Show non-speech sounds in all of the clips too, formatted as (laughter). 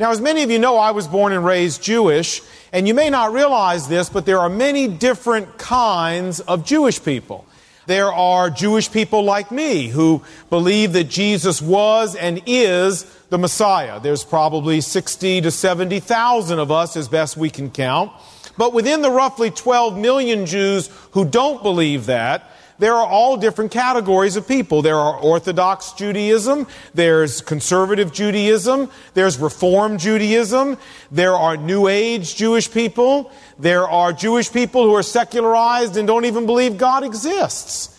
Now, as many of you know, I was born and raised Jewish, and you may not realize this, but there are many different kinds of Jewish people. There are Jewish people like me who believe that Jesus was and is the Messiah. There's probably 60 to 70,000 of us as best we can count. But within the roughly 12 million Jews who don't believe that, there are all different categories of people. There are Orthodox Judaism, there's conservative Judaism, there's Reform Judaism, there are New Age Jewish people, there are Jewish people who are secularized and don't even believe God exists.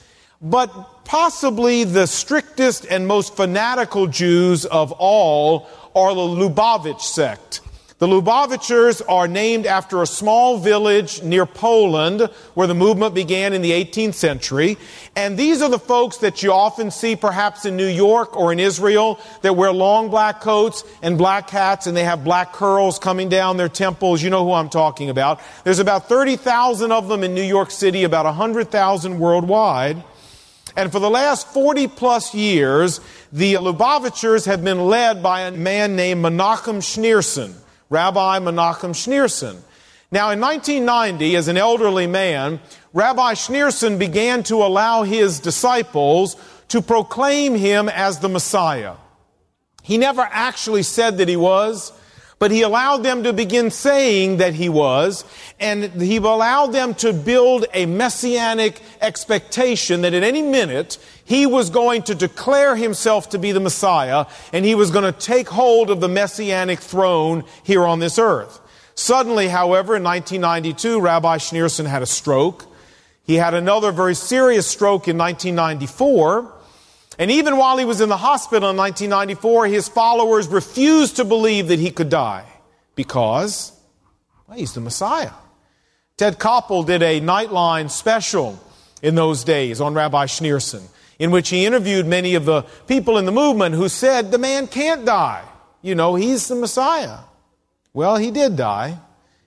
But possibly the strictest and most fanatical Jews of all are the Lubavitch sect. The Lubavitchers are named after a small village near Poland where the movement began in the 18th century. And these are the folks that you often see perhaps in New York or in Israel that wear long black coats and black hats and they have black curls coming down their temples. You know who I'm talking about. There's about 30,000 of them in New York City, about 100,000 worldwide. And for the last 40 plus years, the Lubavitchers have been led by a man named Menachem Schneerson. Rabbi Menachem Schneerson. Now, in 1990, as an elderly man, Rabbi Schneerson began to allow his disciples to proclaim him as the Messiah. He never actually said that he was, but he allowed them to begin saying that he was, and he allowed them to build a messianic expectation that at any minute he was going to declare himself to be the Messiah, and he was going to take hold of the messianic throne here on this earth. Suddenly, however, in 1992, Rabbi Schneerson had a stroke. He had another very serious stroke in 1994. And even while he was in the hospital in 1994, his followers refused to believe that he could die because well, he's the Messiah. Ted Koppel did a Nightline special in those days on Rabbi Schneerson, in which he interviewed many of the people in the movement who said the man can't die. You know, he's the Messiah. Well, he did die.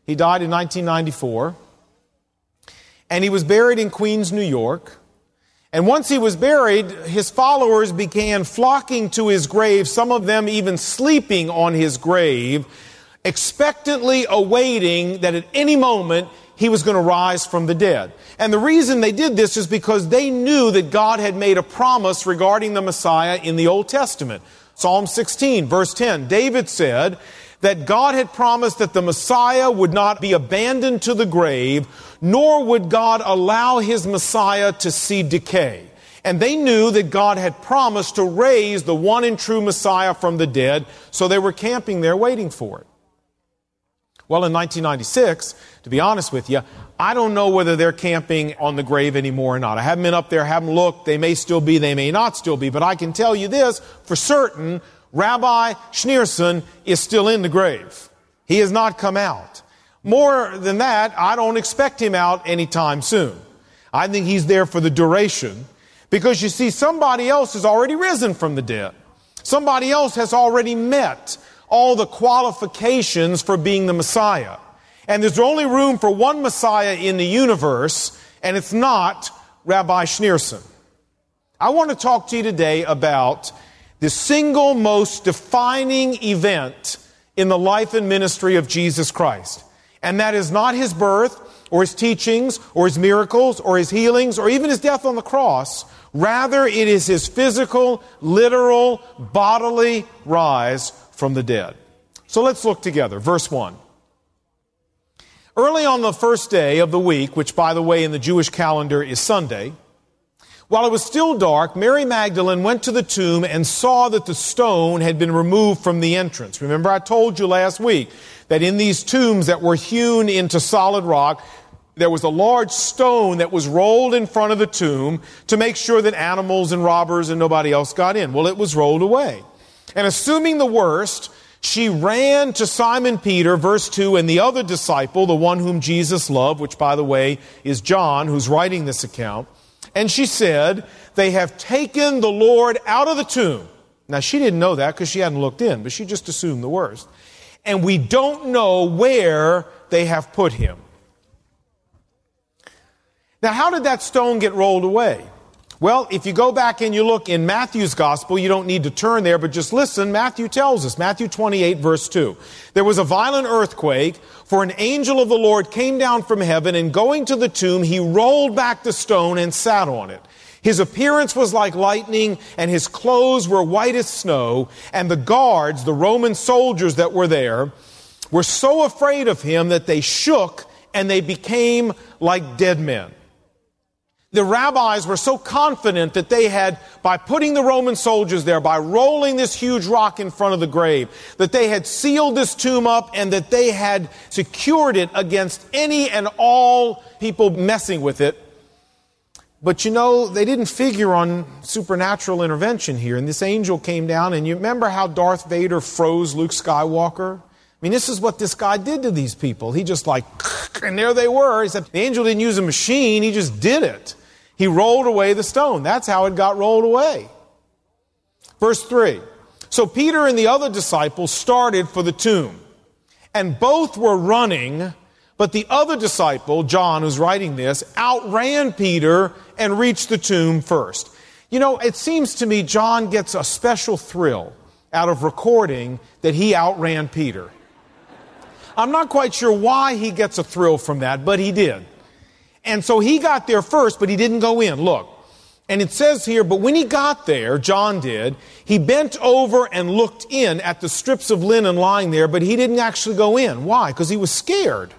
He died in 1994. And he was buried in Queens, New York. And once he was buried, his followers began flocking to his grave, some of them even sleeping on his grave, expectantly awaiting that at any moment he was going to rise from the dead. And the reason they did this is because they knew that God had made a promise regarding the Messiah in the Old Testament. Psalm 16, verse 10, David said, that God had promised that the Messiah would not be abandoned to the grave, nor would God allow his Messiah to see decay. And they knew that God had promised to raise the one and true Messiah from the dead, so they were camping there waiting for it. Well, in 1996, to be honest with you, I don't know whether they're camping on the grave anymore or not. I haven't been up there, haven't looked. They may still be, they may not still be, but I can tell you this for certain Rabbi Schneerson is still in the grave. He has not come out. More than that, I don't expect him out anytime soon. I think he's there for the duration because you see, somebody else has already risen from the dead. Somebody else has already met all the qualifications for being the Messiah. And there's only room for one Messiah in the universe, and it's not Rabbi Schneerson. I want to talk to you today about the single most defining event in the life and ministry of Jesus Christ. And that is not his birth or his teachings or his miracles or his healings or even his death on the cross. Rather, it is his physical, literal, bodily rise from the dead. So let's look together. Verse 1. Early on the first day of the week, which by the way in the Jewish calendar is Sunday, while it was still dark, Mary Magdalene went to the tomb and saw that the stone had been removed from the entrance. Remember, I told you last week that in these tombs that were hewn into solid rock, there was a large stone that was rolled in front of the tomb to make sure that animals and robbers and nobody else got in. Well, it was rolled away. And assuming the worst, she ran to Simon Peter, verse 2, and the other disciple, the one whom Jesus loved, which by the way is John, who's writing this account. And she said, They have taken the Lord out of the tomb. Now, she didn't know that because she hadn't looked in, but she just assumed the worst. And we don't know where they have put him. Now, how did that stone get rolled away? Well, if you go back and you look in Matthew's gospel, you don't need to turn there, but just listen. Matthew tells us, Matthew 28 verse 2. There was a violent earthquake, for an angel of the Lord came down from heaven and going to the tomb, he rolled back the stone and sat on it. His appearance was like lightning and his clothes were white as snow. And the guards, the Roman soldiers that were there, were so afraid of him that they shook and they became like dead men. The rabbis were so confident that they had, by putting the Roman soldiers there, by rolling this huge rock in front of the grave, that they had sealed this tomb up and that they had secured it against any and all people messing with it. But you know, they didn't figure on supernatural intervention here. And this angel came down, and you remember how Darth Vader froze Luke Skywalker? I mean, this is what this guy did to these people. He just like, (laughs) and there they were. He said, the angel didn't use a machine, he just did it. He rolled away the stone. That's how it got rolled away. Verse 3. So Peter and the other disciples started for the tomb, and both were running, but the other disciple, John, who's writing this, outran Peter and reached the tomb first. You know, it seems to me John gets a special thrill out of recording that he outran Peter. I'm not quite sure why he gets a thrill from that, but he did. And so he got there first, but he didn't go in. Look. And it says here, but when he got there, John did, he bent over and looked in at the strips of linen lying there, but he didn't actually go in. Why? Because he was scared.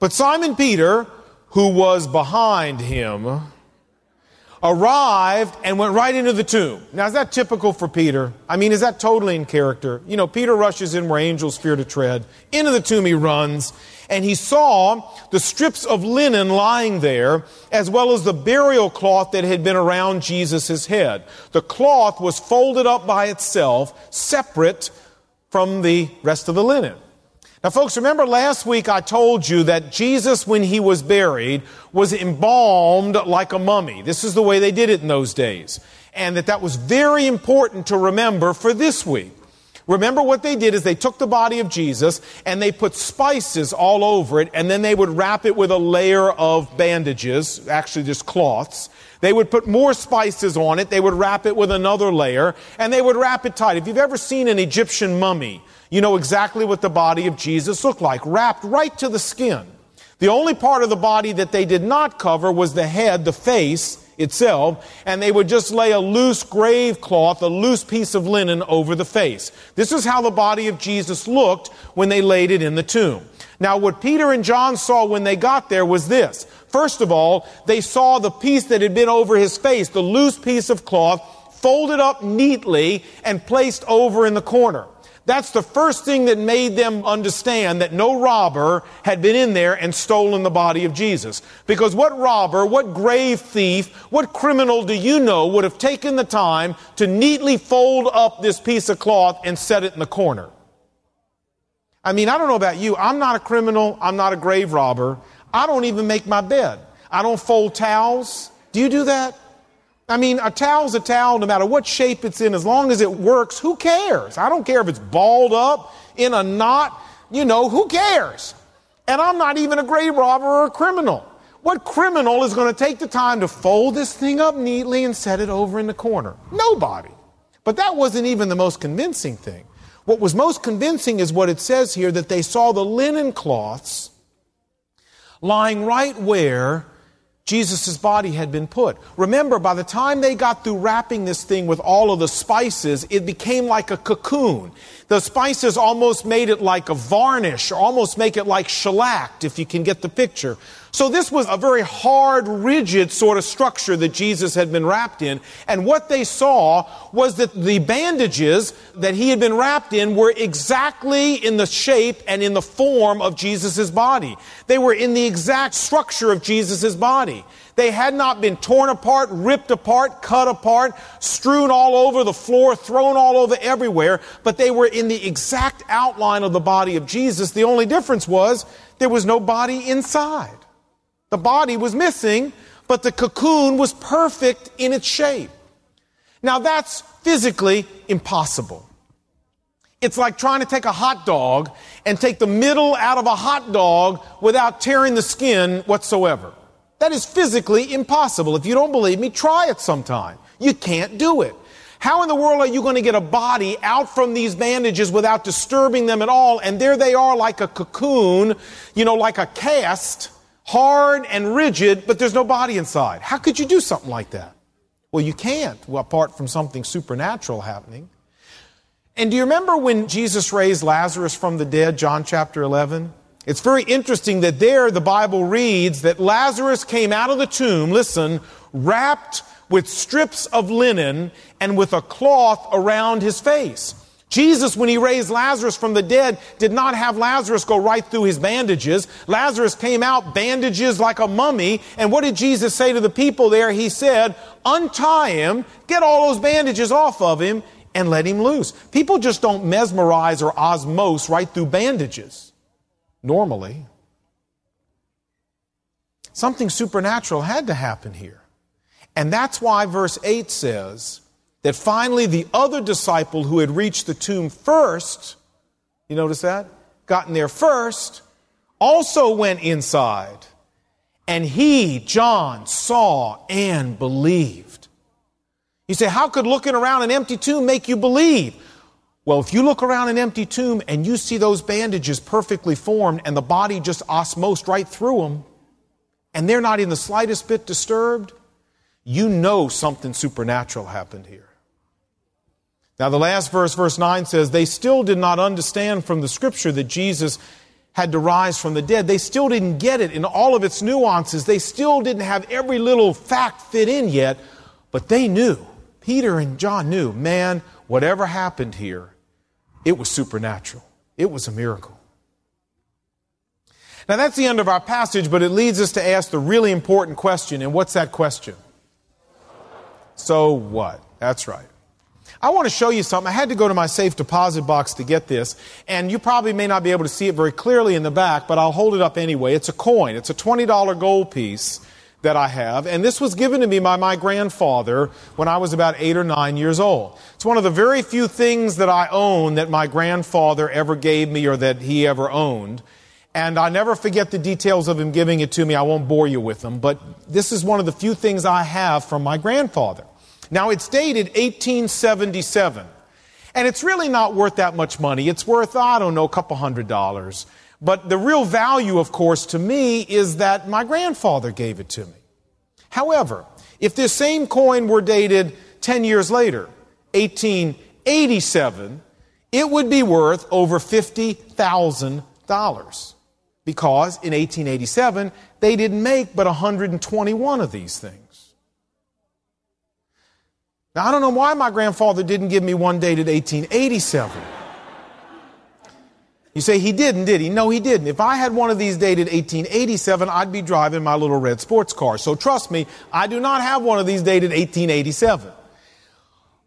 But Simon Peter, who was behind him, arrived and went right into the tomb. Now, is that typical for Peter? I mean, is that totally in character? You know, Peter rushes in where angels fear to tread. Into the tomb he runs, and he saw the strips of linen lying there, as well as the burial cloth that had been around Jesus' head. The cloth was folded up by itself, separate from the rest of the linen. Now, folks, remember last week I told you that Jesus, when he was buried, was embalmed like a mummy. This is the way they did it in those days. And that that was very important to remember for this week. Remember what they did is they took the body of Jesus and they put spices all over it and then they would wrap it with a layer of bandages, actually just cloths. They would put more spices on it. They would wrap it with another layer and they would wrap it tight. If you've ever seen an Egyptian mummy, you know exactly what the body of Jesus looked like, wrapped right to the skin. The only part of the body that they did not cover was the head, the face itself, and they would just lay a loose grave cloth, a loose piece of linen over the face. This is how the body of Jesus looked when they laid it in the tomb. Now, what Peter and John saw when they got there was this. First of all, they saw the piece that had been over his face, the loose piece of cloth, folded up neatly and placed over in the corner. That's the first thing that made them understand that no robber had been in there and stolen the body of Jesus. Because what robber, what grave thief, what criminal do you know would have taken the time to neatly fold up this piece of cloth and set it in the corner? I mean, I don't know about you. I'm not a criminal. I'm not a grave robber. I don't even make my bed. I don't fold towels. Do you do that? I mean, a towel's a towel no matter what shape it's in, as long as it works, who cares? I don't care if it's balled up in a knot, you know, who cares? And I'm not even a grave robber or a criminal. What criminal is going to take the time to fold this thing up neatly and set it over in the corner? Nobody. But that wasn't even the most convincing thing. What was most convincing is what it says here that they saw the linen cloths lying right where Jesus' body had been put. Remember, by the time they got through wrapping this thing with all of the spices, it became like a cocoon. The spices almost made it like a varnish, or almost make it like shellacked, if you can get the picture. So this was a very hard, rigid sort of structure that Jesus had been wrapped in. And what they saw was that the bandages that he had been wrapped in were exactly in the shape and in the form of Jesus' body. They were in the exact structure of Jesus' body. They had not been torn apart, ripped apart, cut apart, strewn all over the floor, thrown all over everywhere, but they were in the exact outline of the body of Jesus. The only difference was there was no body inside. The body was missing, but the cocoon was perfect in its shape. Now that's physically impossible. It's like trying to take a hot dog and take the middle out of a hot dog without tearing the skin whatsoever. That is physically impossible. If you don't believe me, try it sometime. You can't do it. How in the world are you going to get a body out from these bandages without disturbing them at all? And there they are like a cocoon, you know, like a cast, hard and rigid, but there's no body inside. How could you do something like that? Well, you can't, well, apart from something supernatural happening. And do you remember when Jesus raised Lazarus from the dead, John chapter 11? It's very interesting that there the Bible reads that Lazarus came out of the tomb, listen, wrapped with strips of linen and with a cloth around his face. Jesus, when he raised Lazarus from the dead, did not have Lazarus go right through his bandages. Lazarus came out bandages like a mummy. And what did Jesus say to the people there? He said, untie him, get all those bandages off of him, and let him loose. People just don't mesmerize or osmose right through bandages. Normally. Something supernatural had to happen here. And that's why verse 8 says that finally the other disciple who had reached the tomb first, you notice that? Gotten there first, also went inside. And he, John, saw and believed. You say, how could looking around an empty tomb make you believe? Well, if you look around an empty tomb and you see those bandages perfectly formed and the body just osmosed right through them, and they're not in the slightest bit disturbed, you know something supernatural happened here. Now, the last verse, verse 9 says, They still did not understand from the scripture that Jesus had to rise from the dead. They still didn't get it in all of its nuances. They still didn't have every little fact fit in yet, but they knew. Peter and John knew, man, whatever happened here, it was supernatural. It was a miracle. Now, that's the end of our passage, but it leads us to ask the really important question. And what's that question? So what? That's right. I want to show you something. I had to go to my safe deposit box to get this, and you probably may not be able to see it very clearly in the back, but I'll hold it up anyway. It's a coin. It's a $20 gold piece that I have, and this was given to me by my grandfather when I was about eight or nine years old. It's one of the very few things that I own that my grandfather ever gave me or that he ever owned. And I never forget the details of him giving it to me. I won't bore you with them, but this is one of the few things I have from my grandfather. Now, it's dated 1877, and it's really not worth that much money. It's worth, I don't know, a couple hundred dollars. But the real value, of course, to me is that my grandfather gave it to me. However, if this same coin were dated 10 years later, 1887, it would be worth over $50,000 because in 1887 they didn't make but 121 of these things. Now, I don't know why my grandfather didn't give me one dated 1887. You say he didn't, did he? No, he didn't. If I had one of these dated 1887, I'd be driving my little red sports car. So trust me, I do not have one of these dated 1887.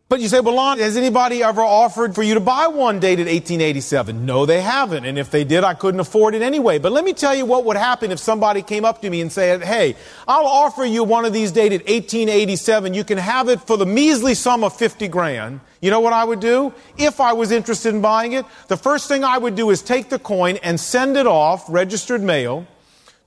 But you say, well, Lon, has anybody ever offered for you to buy one dated 1887? No, they haven't. And if they did, I couldn't afford it anyway. But let me tell you what would happen if somebody came up to me and said, hey, I'll offer you one of these dated 1887. You can have it for the measly sum of 50 grand. You know what I would do? If I was interested in buying it, the first thing I would do is take the coin and send it off, registered mail,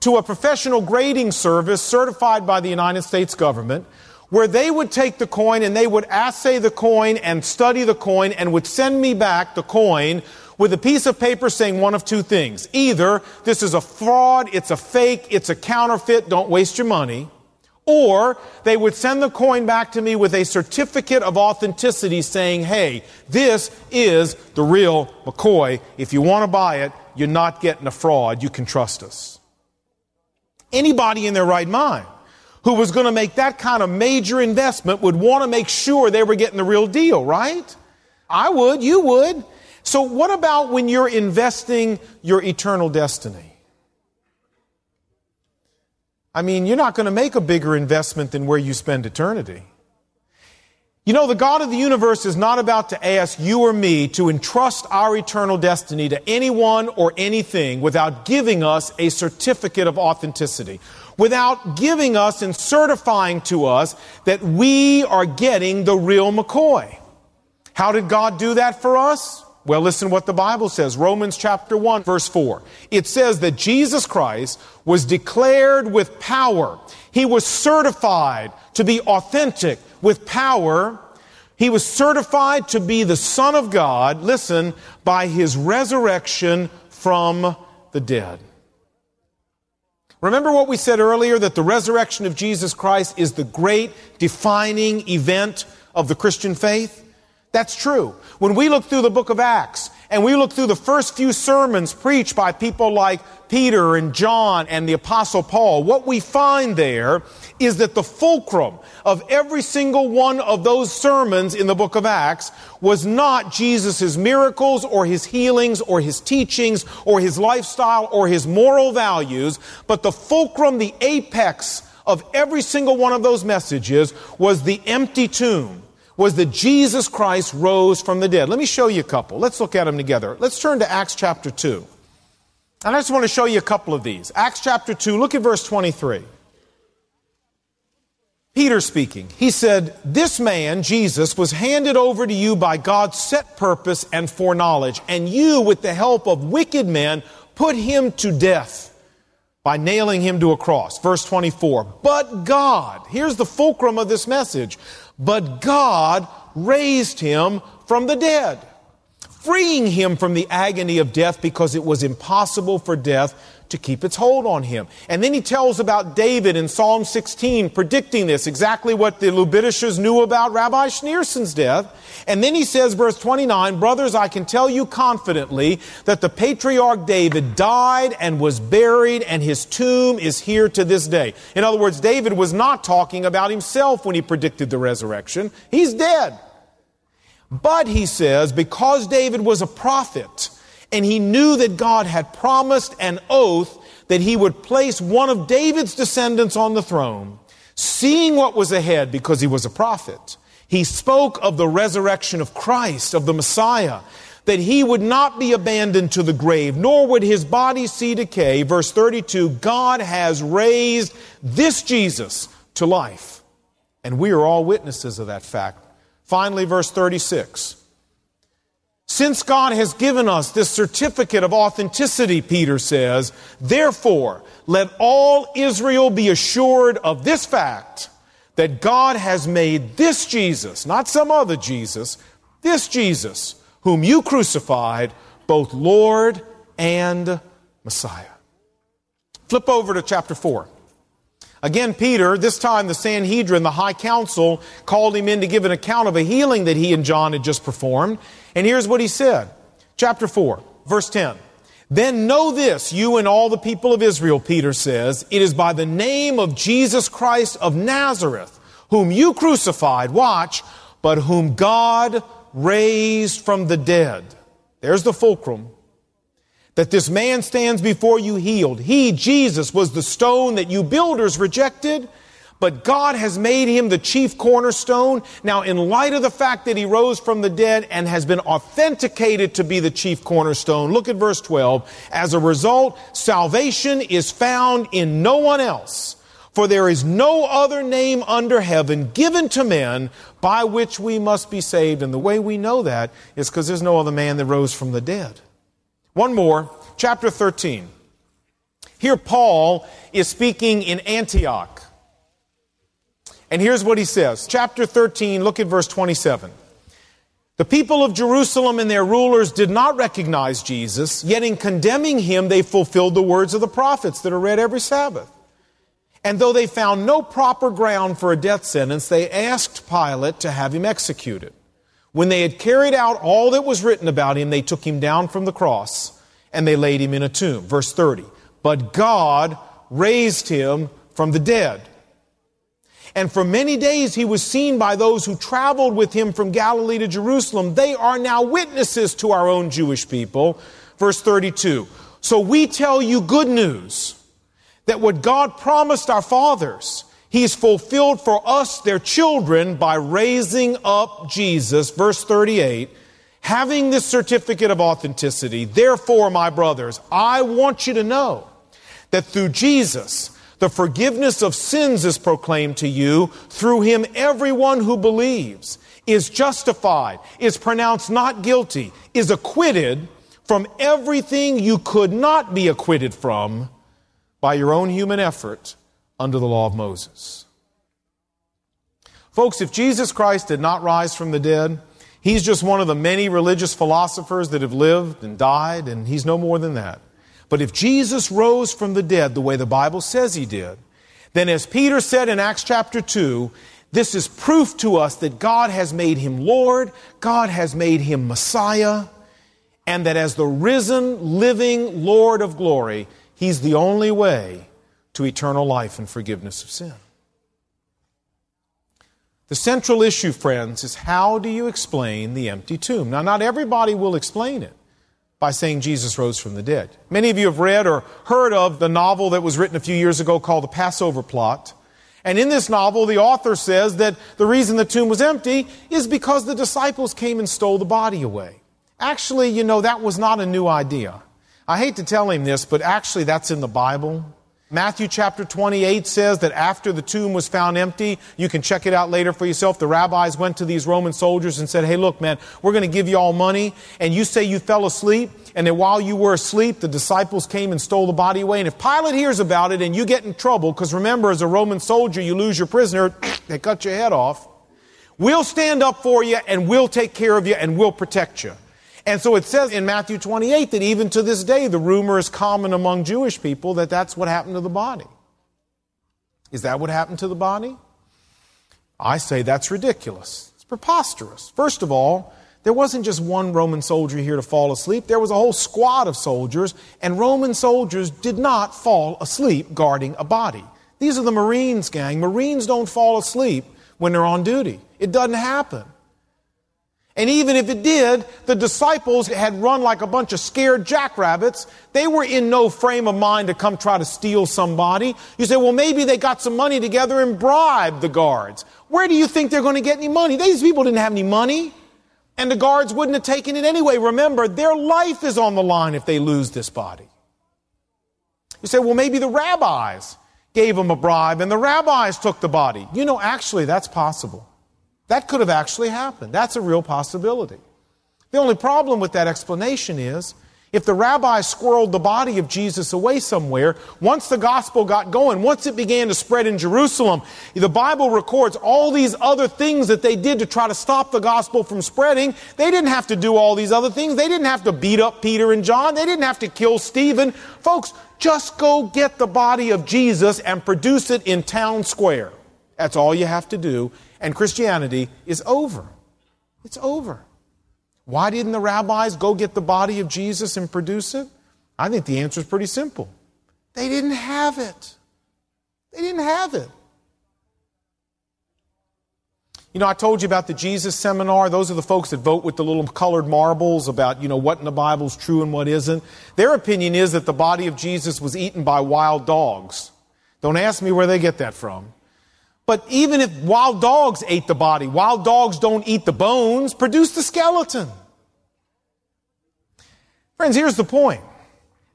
to a professional grading service certified by the United States government where they would take the coin and they would assay the coin and study the coin and would send me back the coin with a piece of paper saying one of two things. Either this is a fraud, it's a fake, it's a counterfeit, don't waste your money. Or they would send the coin back to me with a certificate of authenticity saying, hey, this is the real McCoy. If you want to buy it, you're not getting a fraud. You can trust us. Anybody in their right mind who was going to make that kind of major investment would want to make sure they were getting the real deal, right? I would, you would. So, what about when you're investing your eternal destiny? I mean, you're not going to make a bigger investment than where you spend eternity. You know, the God of the universe is not about to ask you or me to entrust our eternal destiny to anyone or anything without giving us a certificate of authenticity without giving us and certifying to us that we are getting the real McCoy. How did God do that for us? Well, listen what the Bible says. Romans chapter 1, verse 4. It says that Jesus Christ was declared with power. He was certified to be authentic with power. He was certified to be the Son of God, listen, by his resurrection from the dead. Remember what we said earlier that the resurrection of Jesus Christ is the great defining event of the Christian faith? That's true. When we look through the book of Acts and we look through the first few sermons preached by people like Peter and John and the apostle Paul, what we find there is that the fulcrum of every single one of those sermons in the book of Acts was not Jesus' miracles or his healings or his teachings or his lifestyle or his moral values, but the fulcrum, the apex of every single one of those messages was the empty tomb was that Jesus Christ rose from the dead. Let me show you a couple. Let's look at them together. Let's turn to Acts chapter 2. And I just want to show you a couple of these. Acts chapter 2, look at verse 23. Peter speaking. He said, This man, Jesus, was handed over to you by God's set purpose and foreknowledge, and you, with the help of wicked men, put him to death by nailing him to a cross. Verse 24. But God, here's the fulcrum of this message. But God raised him from the dead, freeing him from the agony of death because it was impossible for death to keep its hold on him. And then he tells about David in Psalm 16, predicting this, exactly what the Lubavitchers knew about Rabbi Schneerson's death. And then he says, verse 29, Brothers, I can tell you confidently that the patriarch David died and was buried, and his tomb is here to this day. In other words, David was not talking about himself when he predicted the resurrection. He's dead. But he says, because David was a prophet, and he knew that God had promised an oath that he would place one of David's descendants on the throne, seeing what was ahead because he was a prophet. He spoke of the resurrection of Christ, of the Messiah, that he would not be abandoned to the grave, nor would his body see decay. Verse 32, God has raised this Jesus to life. And we are all witnesses of that fact. Finally, verse 36. Since God has given us this certificate of authenticity, Peter says, therefore, let all Israel be assured of this fact that God has made this Jesus, not some other Jesus, this Jesus, whom you crucified, both Lord and Messiah. Flip over to chapter 4. Again, Peter, this time the Sanhedrin, the high council, called him in to give an account of a healing that he and John had just performed. And here's what he said. Chapter 4, verse 10. Then know this, you and all the people of Israel, Peter says, it is by the name of Jesus Christ of Nazareth, whom you crucified, watch, but whom God raised from the dead. There's the fulcrum. That this man stands before you healed. He, Jesus, was the stone that you builders rejected, but God has made him the chief cornerstone. Now, in light of the fact that he rose from the dead and has been authenticated to be the chief cornerstone, look at verse 12. As a result, salvation is found in no one else. For there is no other name under heaven given to men by which we must be saved. And the way we know that is because there's no other man that rose from the dead. One more, chapter 13. Here, Paul is speaking in Antioch. And here's what he says. Chapter 13, look at verse 27. The people of Jerusalem and their rulers did not recognize Jesus, yet in condemning him, they fulfilled the words of the prophets that are read every Sabbath. And though they found no proper ground for a death sentence, they asked Pilate to have him executed. When they had carried out all that was written about him, they took him down from the cross and they laid him in a tomb. Verse 30. But God raised him from the dead. And for many days he was seen by those who traveled with him from Galilee to Jerusalem. They are now witnesses to our own Jewish people. Verse 32. So we tell you good news that what God promised our fathers, He's fulfilled for us, their children, by raising up Jesus. Verse 38. Having this certificate of authenticity, therefore, my brothers, I want you to know that through Jesus, The forgiveness of sins is proclaimed to you. Through him, everyone who believes is justified, is pronounced not guilty, is acquitted from everything you could not be acquitted from by your own human effort under the law of Moses. Folks, if Jesus Christ did not rise from the dead, he's just one of the many religious philosophers that have lived and died, and he's no more than that. But if Jesus rose from the dead the way the Bible says he did, then as Peter said in Acts chapter 2, this is proof to us that God has made him Lord, God has made him Messiah, and that as the risen, living Lord of glory, he's the only way to eternal life and forgiveness of sin. The central issue, friends, is how do you explain the empty tomb? Now, not everybody will explain it by saying Jesus rose from the dead. Many of you have read or heard of the novel that was written a few years ago called The Passover Plot. And in this novel, the author says that the reason the tomb was empty is because the disciples came and stole the body away. Actually, you know, that was not a new idea. I hate to tell him this, but actually that's in the Bible. Matthew chapter 28 says that after the tomb was found empty, you can check it out later for yourself. The rabbis went to these Roman soldiers and said, Hey, look, man, we're going to give you all money. And you say you fell asleep. And then while you were asleep, the disciples came and stole the body away. And if Pilate hears about it and you get in trouble, because remember, as a Roman soldier, you lose your prisoner, (clears throat) they cut your head off. We'll stand up for you and we'll take care of you and we'll protect you. And so it says in Matthew 28 that even to this day, the rumor is common among Jewish people that that's what happened to the body. Is that what happened to the body? I say that's ridiculous. It's preposterous. First of all, there wasn't just one Roman soldier here to fall asleep. There was a whole squad of soldiers, and Roman soldiers did not fall asleep guarding a body. These are the Marines, gang. Marines don't fall asleep when they're on duty. It doesn't happen. And even if it did, the disciples had run like a bunch of scared jackrabbits. They were in no frame of mind to come try to steal somebody. You say, well, maybe they got some money together and bribed the guards. Where do you think they're going to get any money? These people didn't have any money. And the guards wouldn't have taken it anyway. Remember, their life is on the line if they lose this body. You say, well, maybe the rabbis gave them a bribe and the rabbis took the body. You know, actually, that's possible. That could have actually happened. That's a real possibility. The only problem with that explanation is if the rabbi squirreled the body of Jesus away somewhere, once the gospel got going, once it began to spread in Jerusalem, the Bible records all these other things that they did to try to stop the gospel from spreading. They didn't have to do all these other things. They didn't have to beat up Peter and John. They didn't have to kill Stephen. Folks, just go get the body of Jesus and produce it in town square. That's all you have to do and Christianity is over. It's over. Why didn't the rabbis go get the body of Jesus and produce it? I think the answer is pretty simple. They didn't have it. They didn't have it. You know, I told you about the Jesus seminar. Those are the folks that vote with the little colored marbles about, you know, what in the Bible is true and what isn't. Their opinion is that the body of Jesus was eaten by wild dogs. Don't ask me where they get that from. But even if wild dogs ate the body, wild dogs don't eat the bones, produce the skeleton. Friends, here's the point.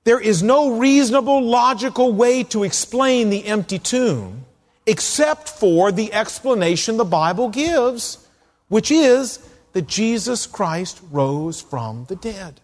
There is no reasonable, logical way to explain the empty tomb except for the explanation the Bible gives, which is that Jesus Christ rose from the dead.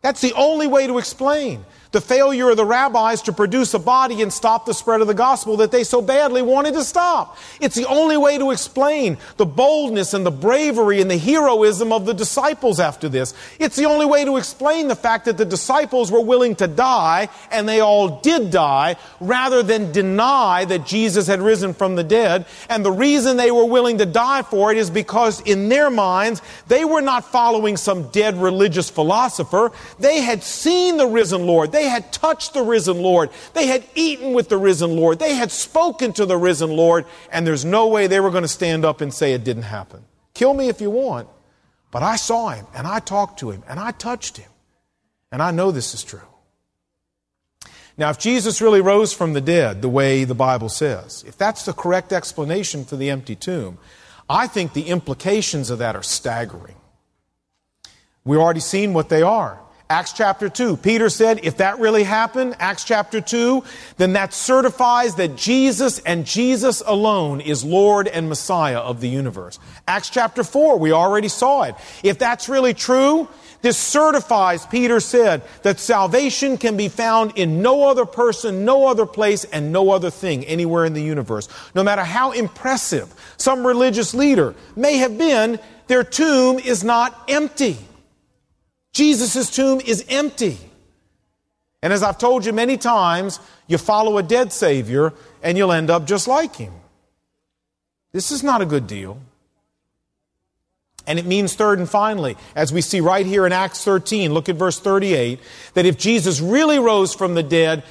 That's the only way to explain the failure of the rabbis to produce a body and stop the spread of the gospel that they so badly wanted to stop. It's the only way to explain the boldness and the bravery and the heroism of the disciples after this. It's the only way to explain the fact that the disciples were willing to die, and they all did die, rather than deny that Jesus had risen from the dead. And the reason they were willing to die for it is because in their minds, they were not following some dead religious philosopher. They had seen the risen Lord. They they had touched the risen Lord. They had eaten with the risen Lord. They had spoken to the risen Lord. And there's no way they were going to stand up and say it didn't happen. Kill me if you want. But I saw him and I talked to him and I touched him. And I know this is true. Now, if Jesus really rose from the dead the way the Bible says, if that's the correct explanation for the empty tomb, I think the implications of that are staggering. We've already seen what they are. Acts chapter 2. Peter said, if that really happened, Acts chapter 2, then that certifies that Jesus and Jesus alone is Lord and Messiah of the universe. Acts chapter 4, we already saw it. If that's really true, this certifies, Peter said, that salvation can be found in no other person, no other place, and no other thing anywhere in the universe. No matter how impressive some religious leader may have been, their tomb is not empty. Jesus' tomb is empty. And as I've told you many times, you follow a dead Savior and you'll end up just like him. This is not a good deal. And it means, third and finally, as we see right here in Acts 13, look at verse 38, that if Jesus really rose from the dead,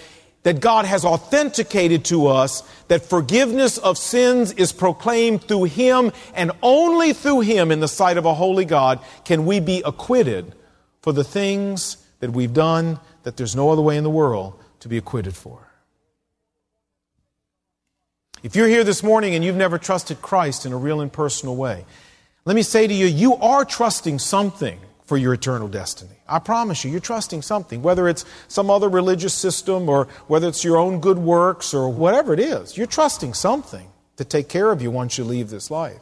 that God has authenticated to us that forgiveness of sins is proclaimed through Him, and only through Him in the sight of a holy God can we be acquitted for the things that we've done that there's no other way in the world to be acquitted for. If you're here this morning and you've never trusted Christ in a real and personal way, let me say to you, you are trusting something for your eternal destiny. I promise you, you're trusting something, whether it's some other religious system or whether it's your own good works or whatever it is. You're trusting something to take care of you once you leave this life.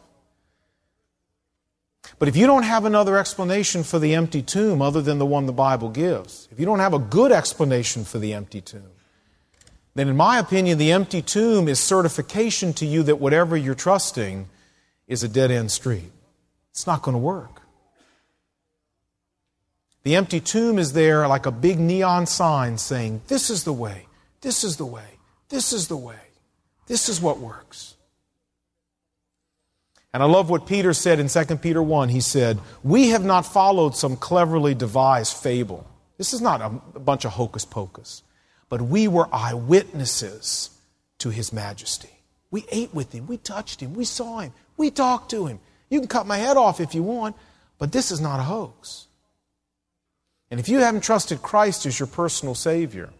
But if you don't have another explanation for the empty tomb other than the one the Bible gives, if you don't have a good explanation for the empty tomb, then in my opinion, the empty tomb is certification to you that whatever you're trusting is a dead end street. It's not going to work. The empty tomb is there like a big neon sign saying, This is the way, this is the way, this is the way, this is what works. And I love what Peter said in 2 Peter 1. He said, We have not followed some cleverly devised fable. This is not a, bunch of hocus pocus, but we were eyewitnesses to his majesty. We ate with him, we touched him, we saw him, we talked to him. You can cut my head off if you want, but this is not a hoax. And if you haven't trusted Christ as your personal Savior,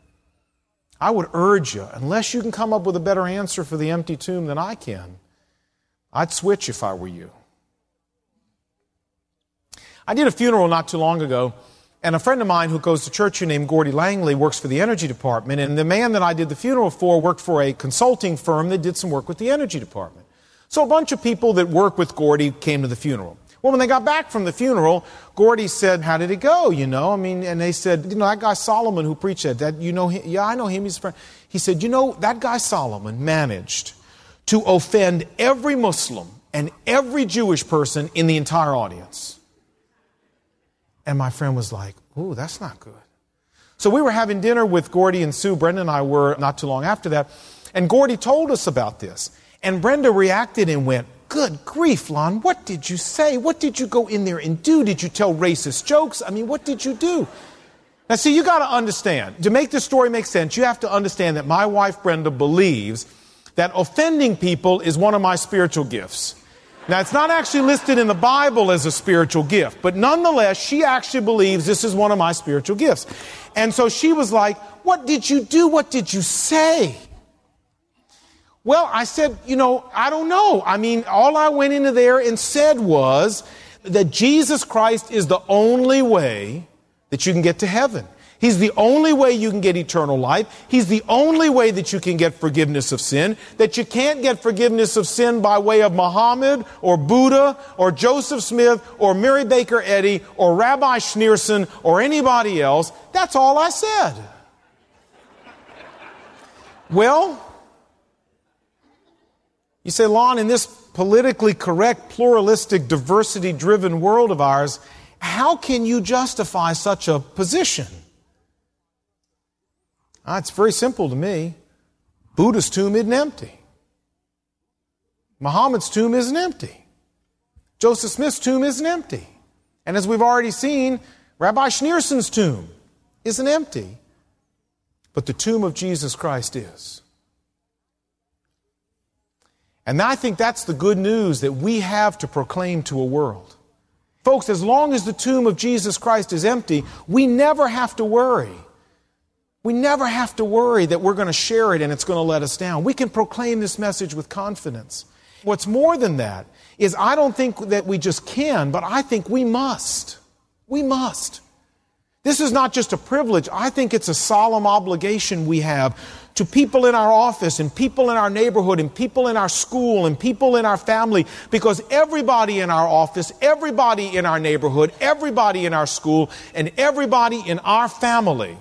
I would urge you, unless you can come up with a better answer for the empty tomb than I can, I'd switch if I were you. I did a funeral not too long ago, and a friend of mine who goes to church here named Gordy Langley works for the energy department, and the man that I did the funeral for worked for a consulting firm that did some work with the energy department. So a bunch of people that work with Gordy came to the funeral. Well, when they got back from the funeral, Gordy said, How did it go? You know, I mean, and they said, You know, that guy Solomon who preached that, that you know, him? yeah, I know him, he's a friend. He said, You know, that guy Solomon managed to offend every Muslim and every Jewish person in the entire audience. And my friend was like, Ooh, that's not good. So we were having dinner with Gordy and Sue. Brenda and I were not too long after that. And Gordy told us about this. And Brenda reacted and went, Good grief, Lon, what did you say? What did you go in there and do? Did you tell racist jokes? I mean, what did you do? Now, see, you got to understand. To make this story make sense, you have to understand that my wife Brenda believes that offending people is one of my spiritual gifts. Now, it's not actually listed in the Bible as a spiritual gift, but nonetheless, she actually believes this is one of my spiritual gifts. And so she was like, What did you do? What did you say? Well, I said, You know, I don't know. I mean, all I went into there and said was that Jesus Christ is the only way that you can get to heaven. He's the only way you can get eternal life. He's the only way that you can get forgiveness of sin. That you can't get forgiveness of sin by way of Muhammad or Buddha or Joseph Smith or Mary Baker Eddy or Rabbi Schneerson or anybody else. That's all I said. Well, you say, Lon, in this politically correct, pluralistic, diversity driven world of ours, how can you justify such a position? Ah, it's very simple to me. Buddha's tomb isn't empty. Muhammad's tomb isn't empty. Joseph Smith's tomb isn't empty. And as we've already seen, Rabbi Schneerson's tomb isn't empty. But the tomb of Jesus Christ is. And I think that's the good news that we have to proclaim to a world. Folks, as long as the tomb of Jesus Christ is empty, we never have to worry we never have to worry that we're going to share it and it's going to let us down. We can proclaim this message with confidence. What's more than that is I don't think that we just can, but I think we must. We must. This is not just a privilege. I think it's a solemn obligation we have to people in our office and people in our neighborhood and people in our school and people in our family because everybody in our office, everybody in our neighborhood, everybody in our school, and everybody in our family,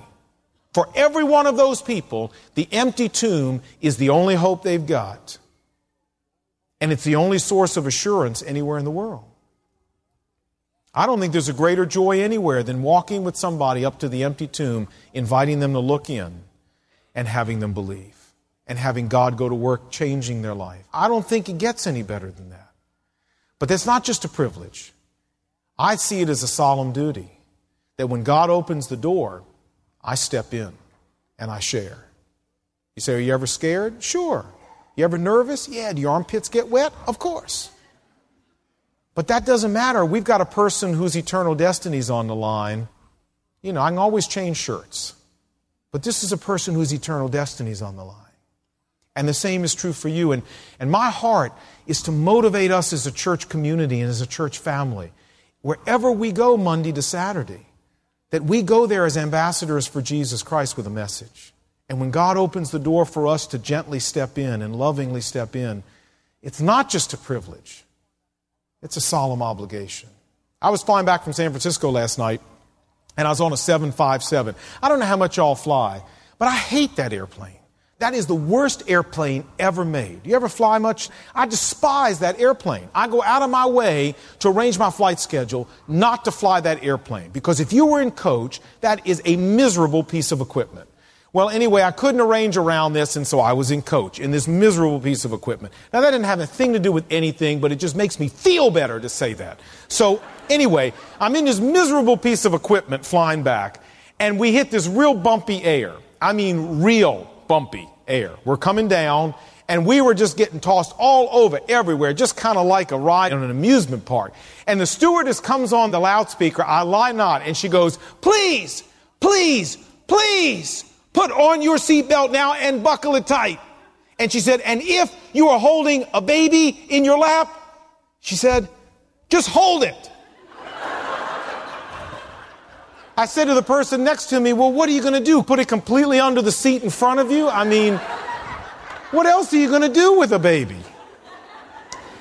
for every one of those people, the empty tomb is the only hope they've got. And it's the only source of assurance anywhere in the world. I don't think there's a greater joy anywhere than walking with somebody up to the empty tomb, inviting them to look in and having them believe and having God go to work changing their life. I don't think it gets any better than that. But that's not just a privilege. I see it as a solemn duty that when God opens the door, I step in and I share. You say, Are you ever scared? Sure. You ever nervous? Yeah. Do your armpits get wet? Of course. But that doesn't matter. We've got a person whose eternal destiny is on the line. You know, I can always change shirts. But this is a person whose eternal destiny is on the line. And the same is true for you. And, and my heart is to motivate us as a church community and as a church family, wherever we go Monday to Saturday, that we go there as ambassadors for Jesus Christ with a message. And when God opens the door for us to gently step in and lovingly step in, it's not just a privilege, it's a solemn obligation. I was flying back from San Francisco last night and I was on a 757. I don't know how much y'all fly, but I hate that airplane. That is the worst airplane ever made. You ever fly much? I despise that airplane. I go out of my way to arrange my flight schedule not to fly that airplane because if you were in coach, that is a miserable piece of equipment. Well, anyway, I couldn't arrange around this, and so I was in coach in this miserable piece of equipment. Now, that didn't have a thing to do with anything, but it just makes me feel better to say that. So, Anyway, I'm in this miserable piece of equipment flying back, and we hit this real bumpy air. I mean, real bumpy air. We're coming down, and we were just getting tossed all over everywhere, just kind of like a ride in an amusement park. And the stewardess comes on the loudspeaker, I lie not, and she goes, Please, please, please put on your seatbelt now and buckle it tight. And she said, And if you are holding a baby in your lap, she said, just hold it. I said to the person next to me, Well, what are you going to do? Put it completely under the seat in front of you? I mean, what else are you going to do with a baby?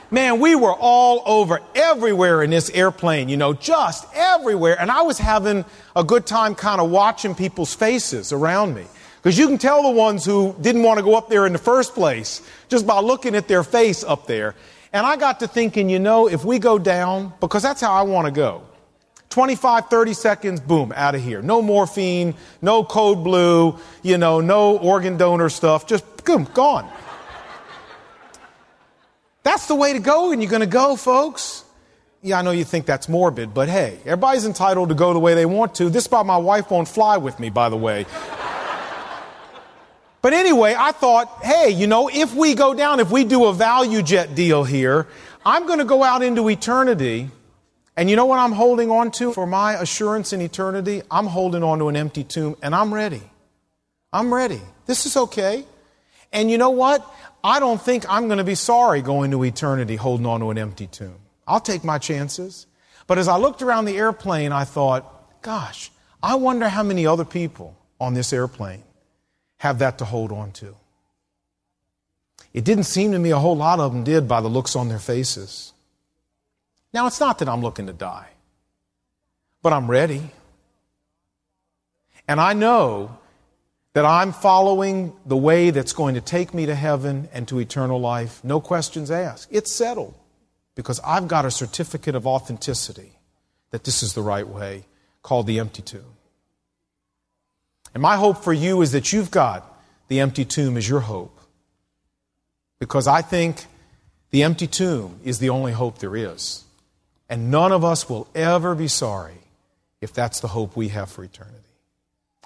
Man, we were all over everywhere in this airplane, you know, just everywhere. And I was having a good time kind of watching people's faces around me. Because you can tell the ones who didn't want to go up there in the first place just by looking at their face up there. And I got to thinking, you know, if we go down, because that's how I want to go. 25, 30 seconds, boom, out of here. No morphine, no code blue, you know, no organ donor stuff. Just boom, gone. That's the way to go, and you're going to go, folks. Yeah, I know you think that's morbid, but hey, everybody's entitled to go the way they want to. This spot, my wife won't fly with me, by the way. (laughs) but anyway, I thought, hey, you know, if we go down, if we do a ValuJet deal here, I'm going to go out into eternity and you know what I'm holding on to for my assurance in eternity? I'm holding on to an empty tomb and I'm ready. I'm ready. This is okay. And you know what? I don't think I'm going to be sorry going to eternity holding on to an empty tomb. I'll take my chances. But as I looked around the airplane, I thought, gosh, I wonder how many other people on this airplane have that to hold on to. It didn't seem to me a whole lot of them did by the looks on their faces. Now, it's not that I'm looking to die, but I'm ready. And I know that I'm following the way that's going to take me to heaven and to eternal life, no questions asked. It's settled because I've got a certificate of authenticity that this is the right way, called the empty tomb. And my hope for you is that you've got the empty tomb as your hope. Because I think the empty tomb is the only hope there is. And none of us will ever be sorry if that's the hope we have for eternity.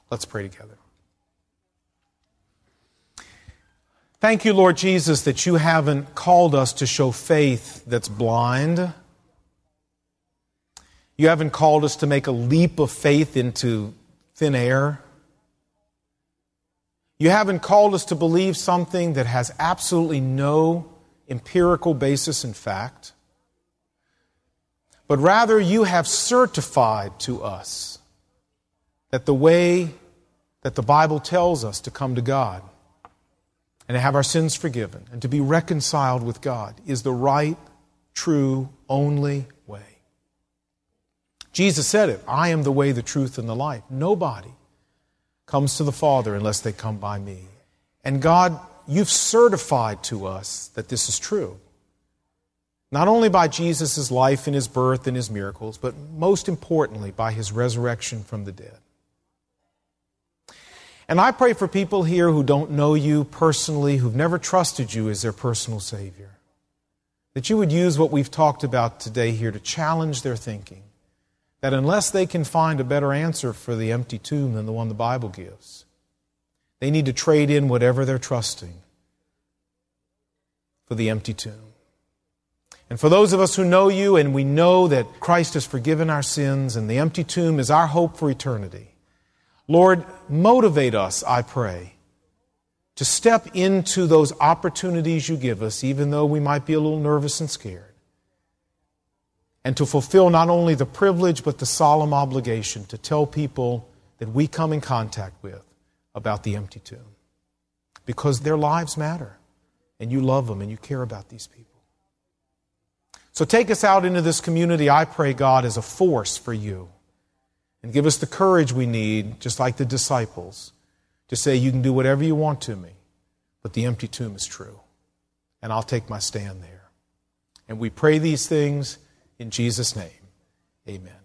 Let's pray together. Thank you, Lord Jesus, that you haven't called us to show faith that's blind. You haven't called us to make a leap of faith into thin air. You haven't called us to believe something that has absolutely no empirical basis in fact but rather you have certified to us that the way that the Bible tells us to come to God and to have our sins forgiven and to be reconciled with God is the right, true, only way. Jesus said it I am the way, the truth, and the life. Nobody comes to the Father unless they come by me. And God, you've certified to us that this is true. Not only by Jesus' life and his birth and his miracles, but most importantly by his resurrection from the dead. And I pray for people here who don't know you personally, who've never trusted you as their personal Savior, that you would use what we've talked about today here to challenge their thinking. That unless they can find a better answer for the empty tomb than the one the Bible gives, they need to trade in whatever they're trusting for the empty tomb. And for those of us who know you and we know that Christ has forgiven our sins and the empty tomb is our hope for eternity, Lord, motivate us, I pray, to step into those opportunities you give us, even though we might be a little nervous and scared, and to fulfill not only the privilege but the solemn obligation to tell people that we come in contact with about the empty tomb. Because their lives matter, and you love them and you care about these people. So take us out into this community, I pray, God, as a force for you and give us the courage we need, just like the disciples, to say, You can do whatever you want to me, but the empty tomb is true. And I'll take my stand there. And we pray these things in Jesus' name. Amen.